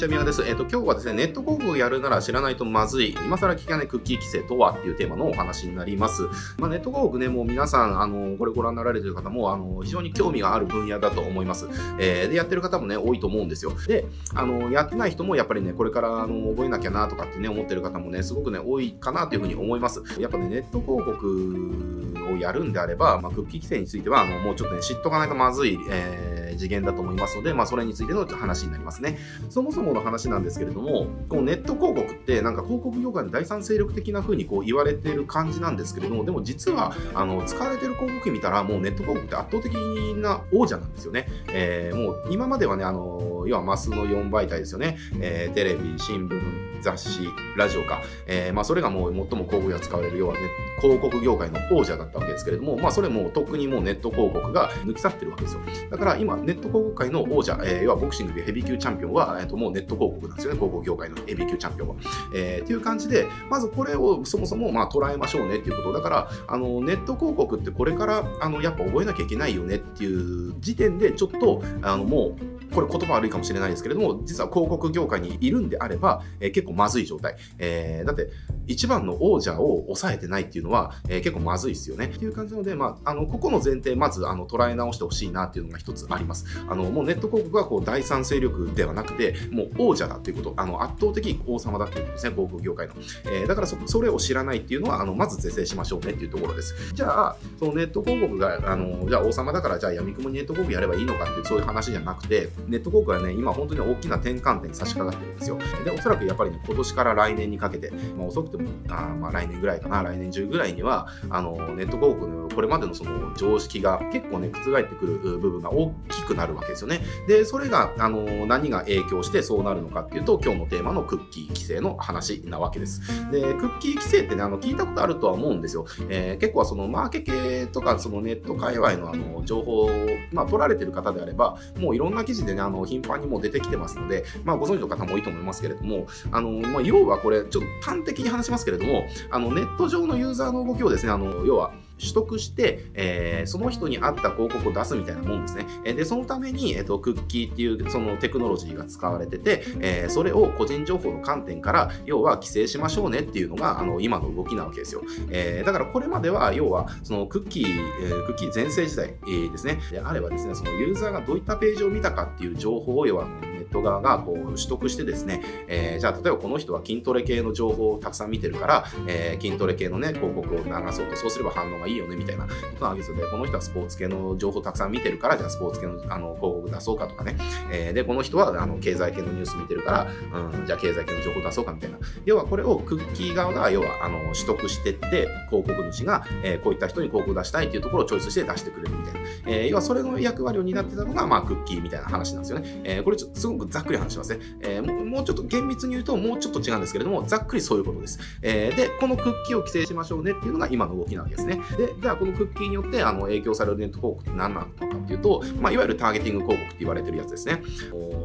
ちは、宮です。えっ、と、今日はですね、ネット広告をやるなら知らないとまずい、今更聞かないクッキー規制とはっていうテーマのお話になります。まあ、ネット広告ね、もう皆さん、あの、これご覧になられてる方も、あの、非常に興味がある分野だと思います。えー、で、やってる方もね、多いと思うんですよ。で、あの、やってない人もやっぱりね、これからあの覚えなきゃなとかってね、思ってる方もね、すごくね、多いかなというふうに思います。やっぱね、ネット広告をやるんであれば、まあ、クッキー規制については、あの、もうちょっとね、知っとかないとまずい、えー次元だと思いますので、まあ、それについての話になりますね。そもそもの話なんですけれども、このネット広告って、なんか広告業界の第三勢力的な風にこう言われてる感じなんですけれども、でも実は、あの、使われてる広告見たら、もうネット広告って圧倒的な王者なんですよね。えー、もう今まではね、あの、要はマスの4媒体ですよね。えー、テレビ、新聞、雑誌、ラジオか。えー、まあ、それがもう最も広告が使われるようなね、広告業界の王者だったわけですけれども、まあ、それもとっくにもうネット広告が抜き去ってるわけですよ。だから今、ネット広告界の王者、えー、要はボクシングでヘビー級チャンピオンは、えー、ともうネット広告なんですよね、広告業界のヘビー級チャンピオンは。えー、っていう感じで、まずこれをそもそもまあ捉えましょうねっていうことだから、あのネット広告ってこれからあのやっぱ覚えなきゃいけないよねっていう時点で、ちょっとあのもう、これ言葉悪いかもしれないですけれども、実は広告業界にいるんであれば、えー、結構まずい状態。えー、だって、一番の王者を抑えてないっていうのは、えー、結構まずいですよね。っていう感じなので、まあ、あの、ここの前提、まず、あの、捉え直してほしいなっていうのが一つあります。あの、もうネット広告はこう、第三勢力ではなくて、もう王者だっていうこと、あの、圧倒的王様だっていうことですね、広告業界の。えー、だからそ、それを知らないっていうのは、あの、まず是正しましょうねっていうところです。じゃあ、そのネット広告が、あの、じゃあ王様だから、じゃあ闇雲にネット広告やればいいのかっていう、そういう話じゃなくて、ネット広告はね、今本当に大きな転換点に差し掛かってるんですよ。で、おそらくやっぱりね、今年から来年にかけて、まあ、遅くても、あまあ、来年ぐらいかな、来年中ぐらいには、あの、ネット広告のこれまでのその常識が結構ね、覆ってくる部分が大きくなるわけですよね。で、それが、あの、何が影響してそうなるのかっていうと、今日のテーマのクッキー規制の話なわけです。で、クッキー規制ってね、あの、聞いたことあるとは思うんですよ。えー、結構はそのマーケ系とか、そのネット界隈のあの、情報を、まあ、取られてる方であれば、もういろんな記事でね、あの、頻繁にも出てきてますので、まあ、ご存知の方も多いと思いますけれども、あの、まあ、要はこれ、ちょっと端的に話しますけれども、あの、ネット上のユーザーの動きをですね、あの、要は、取得して、えー、その人に合った広告を出すみたいなもんですね。で、そのために、えっ、ー、と、クッキーっていうそのテクノロジーが使われてて、えー、それを個人情報の観点から、要は規制しましょうねっていうのが、あの、今の動きなわけですよ。えー、だからこれまでは、要は、そのクッキー、えー、クッキー全盛時代、えー、ですね。であればですね、そのユーザーがどういったページを見たかっていう情報を、要は、ト側がこう取得してですね、えー、じゃあ例えばこの人は筋トレ系の情報をたくさん見てるから、えー、筋トレ系のね、広告を流そうと、そうすれば反応がいいよねみたいなことなわけですよね。この人はスポーツ系の情報をたくさん見てるから、じゃあスポーツ系のあの広告出そうかとかね。えー、で、この人はあの経済系のニュース見てるから、うん、じゃあ経済系の情報出そうかみたいな。要はこれをクッキー側が、要はあの取得してって、広告主が、え、こういった人に広告出したいっていうところをチョイスして出してくれるみたいな。えー、要はそれの役割を担ってたのが、まあ、クッキーみたいな話なんですよね。えー、これちょっとすごくざっくり話しますね。えー、もうちょっと厳密に言うともうちょっと違うんですけれども、ざっくりそういうことです。えー、で、このクッキーを規制しましょうねっていうのが今の動きなわけですね。で、じゃあこのクッキーによってあの影響されるネット広告って何なのかっていうと、まあ、いわゆるターゲティング広告って言われてるやつですね。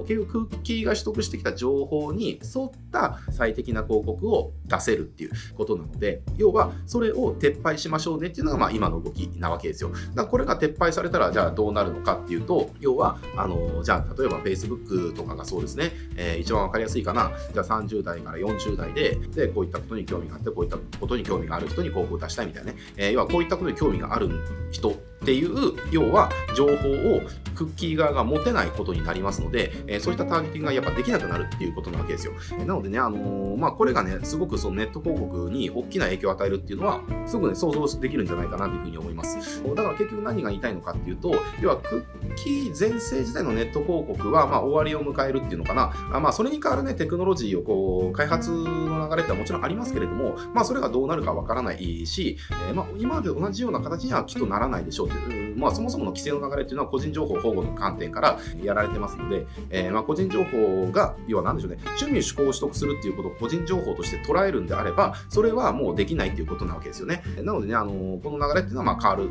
結局クッキーが取得してきた情報に沿った最適な広告を出せるっていうことなので、要はそれを撤廃しましょうねっていうのがまあ今の動きなわけですよ。だからこれが撤廃されれたらじゃあどうなるのかっていうと、要は、あの、じゃあ例えば Facebook とかがそうですね、えー、一番わかりやすいかな、じゃあ30代から40代で、で、こういったことに興味があって、こういったことに興味がある人に広告を出したいみたいなね、えー、要はこういったことに興味がある人っていう、要は情報をクッキー側が持てないことになりますので、え、そういったターゲティングがやっぱできなくなるっていうことなわけですよ。なのでね、あの、まあ、これがね、すごくそのネット広告に大きな影響を与えるっていうのは、すごくね、想像できるんじゃないかなというふうに思います。だから結局何が言いたいのかっていうと、要はクッキー全盛時代のネット広告は、まあ、終わりを迎えるっていうのかな。あまあ、それに代わるね、テクノロジーをこう、開発の流れってはもちろんありますけれども、まあ、それがどうなるかわからないし、えー、まあ、今まで同じような形にはきっとならないでしょうという、まあ、そもそもの規制の流れっていうのは個人情報保護の観点からやられてますので、えー、まあ個人情報が、要は何でしょうね、趣味趣向を取得するっていうことを個人情報として捉えるんであれば、それはもうできないっていうことなわけですよね。なのでね、あの、この流れっていうのはまあ変わる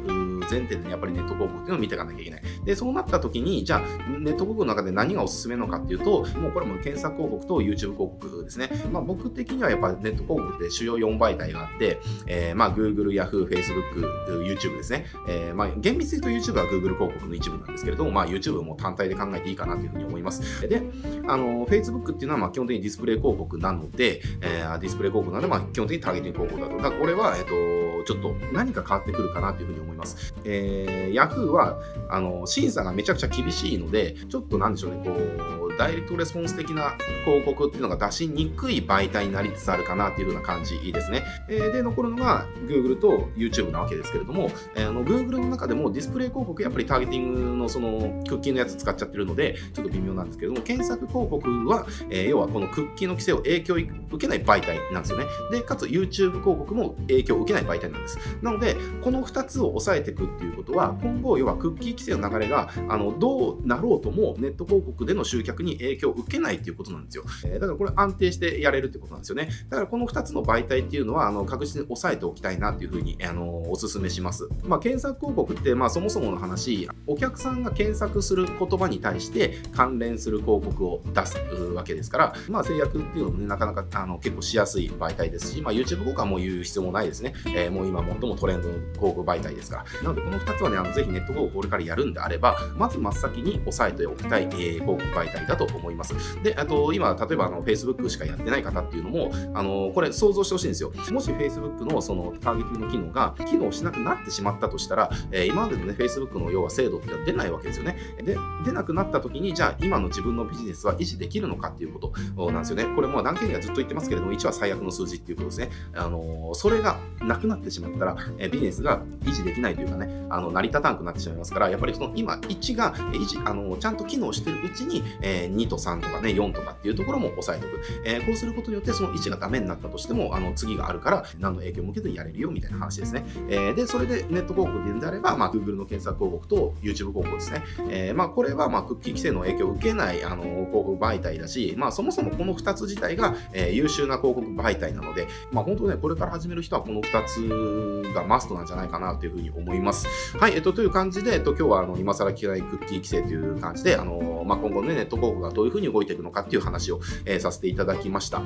前提で、やっぱりネット広告っていうのを見ていかなきゃいけない。で、そうなった時に、じゃあ、ネット広告の中で何がおすすめのかっていうと、もうこれも検索広告と YouTube 広告ですね。まあ僕的にはやっぱネット広告って主要4媒体があって、えー、まあ Google、Yahoo、Facebook、YouTube ですね。えー、まあ厳密に言うと YouTube は Google 広告の一部なんですけれど、ども、まあ、YouTube も単体で考えていいかなというふうに思います。で、あの、Facebook っていうのは、まあ、基本的にディスプレイ広告なので、えー、ディスプレイ広告なので、まあ、基本的にターゲティング広告だと。だからこれは、えっ、ー、と、ちょっと何か変わってくるかなというふうに思います。えー、Yahoo は、あの、審査がめちゃくちゃ厳しいので、ちょっとなんでしょうね、こう、ダイレクトレスポンス的な広告っていうのが出しにくい媒体になりつつあるかなっていう風な感じですね。えー、で、残るのが Google と YouTube なわけですけれども、えー、あの Google の中でもディスプレイ広告やっぱりターゲティングのそのクッキーのやつ使っちゃってるので、ちょっと微妙なんですけれども、検索広告は、えー、要はこのクッキーの規制を影響を受けない媒体なんですよね。で、かつ YouTube 広告も影響を受けない媒体なんです。なので、この2つを抑えていくっていうことは、今後、要はクッキー規制の流れがあのどうなろうともネット広告での集客に影響を受けないっていうことなんですよ。えー、だからこれ安定してやれるってことなんですよね。だからこの2つの媒体っていうのはあの確実に押さえておきたいなっていうふうにあのお勧めします。まあ、検索広告って、まあ、そもそもの話、お客さんが検索する言葉に対して関連する広告を出すわけですから、まあ、制約っていうのもね、なかなかあの結構しやすい媒体ですし、まあ、YouTube 広告はもう言う必要もないですね。えー、もう今最もトレンドの広告媒体ですから。なので、この2つはね、あのぜひネット広告これからやるんであれば、まず真っ先に押さえておきたい、えー、広告媒体だと思います。で、あと、今、例えばあの Facebook しかやってない方っていうのも、あのこれ想像してほしいんですよ。もし Facebook のそのターゲティングの機能が機能しなくなってしまったとしたら、えー、今までのね、Facebook の要は精度って出ないわけですよね。で、出なくなった時に、じゃあ今の自分のビジネスは維持できるのかっていうことなんですよね。これもう何件かずっと言ってますけれども、1は最悪の数字っていうことですね。あのそれがなくなってしまったら、えビジネスが維持できないというかね、あの成り立たなくなってしまいますから、やっぱりその今1が維持、あのちゃんと機能してるうちに、え2と3とかね、4とかっていうところも抑えておく。えこうすることによって、その1がダメになったとしても、あの次があるから、何の影響も受けずにやれるよみたいな話ですね。えで、それでネット広告で言うんであれば、まあ、Google の検索広告と YouTube 広告ですね。えまあ、これは、まあ、クッキー規制の影響を受けない、あの広告媒体だし、まあ、そもそもこの2つ自体が、え優秀な広告媒体なので、まあ、本当ね、これから始める人はこの2つがマストなんじゃないかなというふうに思います。はい、えっと、という感じで、えっと、今日はあの今更聞けないクッキー規制という感じで、あのまあ、今後ね、ネット広告がどういうふうに動いていくのかっていう話を、えー、させていただきました。